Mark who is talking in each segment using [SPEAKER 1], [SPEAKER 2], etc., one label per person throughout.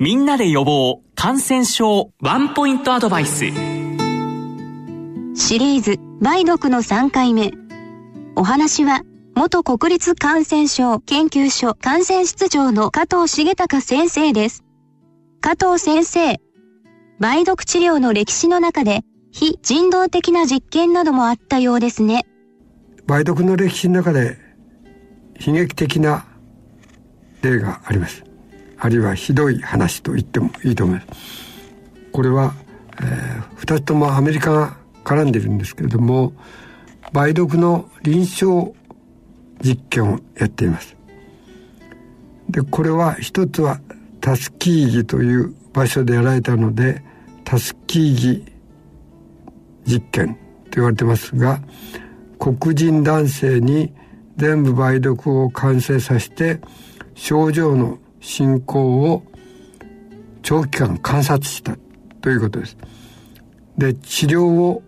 [SPEAKER 1] みんなで予防感染症ワンポイントアドバイス。シ
[SPEAKER 2] リーズ梅毒の3回目。お話は元国立感染症研究所感染室長の加藤重隆先生です。加藤先生梅毒治療の歴史の中で非人道的な実験などもあったようですね。
[SPEAKER 3] 梅毒の歴史の中で悲劇的な例がありますあるいはひどい話と言ってもいいと思います。これは、えー、2つともアメリカが絡んでいるんですけれども梅毒の臨床実験をやっています。でこれは一つはタスキーギという場所でやられたのでタスキーギ実験と言われてますが黒人男性に全部梅毒を感染させて症状の進行を長期間観察したということです。で治療を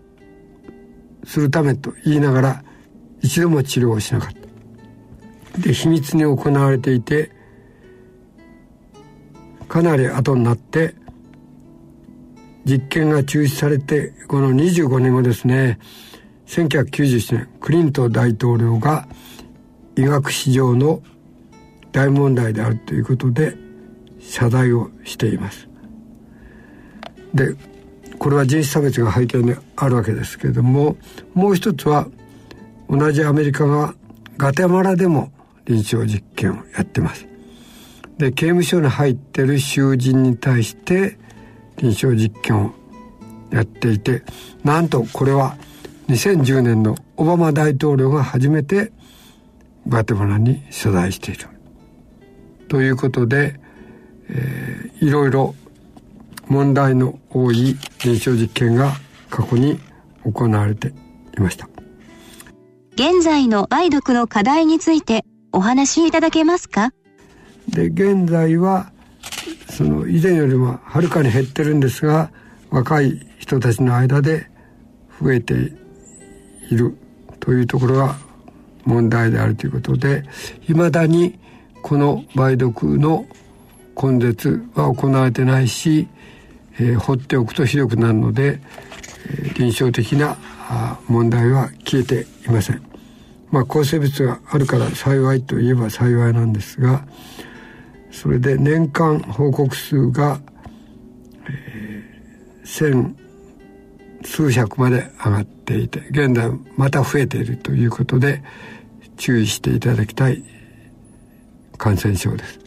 [SPEAKER 3] するためと言いながら一度も治療をしなかった。で秘密に行われていてかなり後になって実験が中止されてこの25年後ですね1997年クリントン大統領が医学史上の大問題であるということで謝罪をしています。でこれは人種差別が背景にあるわけですけれどももう一つは同じアメリカがガテマラでも臨床実験をやってます。で刑務所に入ってる囚人に対して臨床実験をやっていてなんとこれは2010年のオバマ大統領が初めてガテマラに取材している。ということで、えー、いろいろ問題の多い臨床実験が過去に行われていました。
[SPEAKER 2] 現在の梅毒の課題についてお話しいただけますか？
[SPEAKER 3] で現在はその以前よりもはるかに減ってるんですが若い人たちの間で増えているというところが問題であるということでいまだにこの梅毒の根絶は行われてないし、えー、放っておくとひどくなるので、えー、臨床的な問題は消えていません。まあ抗生物があるから幸いといえば幸いなんですがそれで年間報告数が、えー、千数百まで上がっていて現在また増えているということで注意していただきたい感染症です。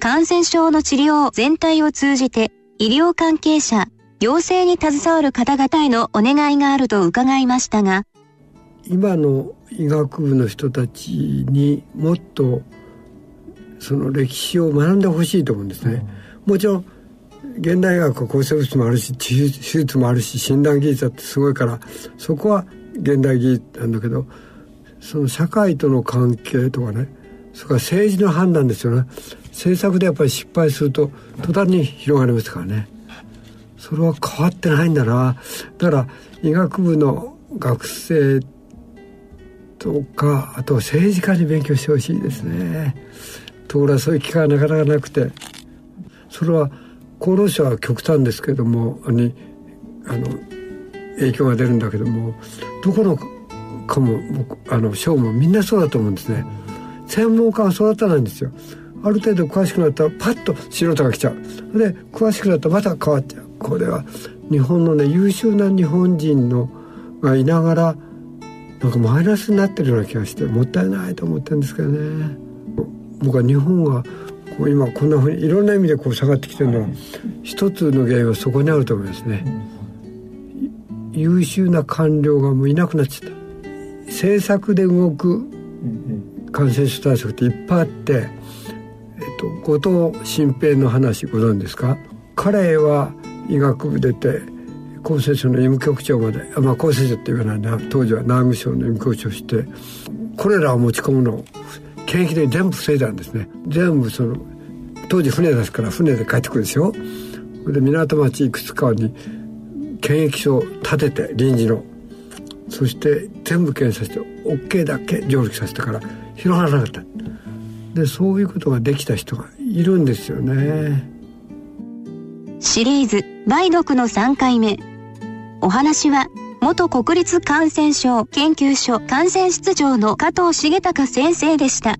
[SPEAKER 2] 感染症の治療全体を通じて医療関係者、行政に携わる方々へのお願いがあると伺いましたが、
[SPEAKER 3] 今の医学部の人たちにもっとその歴史を学んでほしいと思うんですね。うん、もちろん現代医学は抗生物もあるし手術もあるし診断技術だってすごいからそこは現代技術なんだけどその社会との関係とかねそれから政治の判断ですよね。政策でやっぱり失敗すると途端に広がりますからね。それは変わってないんだな。だから医学部の学生とかあと政治家に勉強してほしいですね。ところがそういう機会はなかなかなくて。それは厚労省は極端ですけどもにあの影響が出るんだけどもどこのかも僕あの省もみんなそうだと思うんですね。専門家は育たないんですよ。ある程度詳しくなったらパッと素人が来ちゃう。で詳しくなったらまた変わっちゃう。これは日本のね優秀な日本人のがいながらなんかマイナスになってるような気がしてもったいないと思ってるんですけどね。僕は日本がこう今こんなふうにいろんな意味でこう下がってきてるのは一つの原因はそこにあると思いますね。優秀な官僚がもういなくなっちゃった。政策で動く感染症対策っていっぱいあって、えっと、後藤新平の話ご存知ですか？彼は医学部出て厚生省の医務局長まで、まあ、厚生省って言わないな当時は内務省の医務局長してこれらを持ち込むのを検疫で全部防いだんですね。全部その当時船ですから船で帰ってくるでしょ？で港町いくつかに検疫所を建てて臨時の。そして全部検査して OK だけ上陸させたから広がらなかったでそういうことができた人がいるんですよね
[SPEAKER 2] シリーズ梅毒の3回目。お話は、元国立感染症研究所感染室長の加藤重隆先生でした。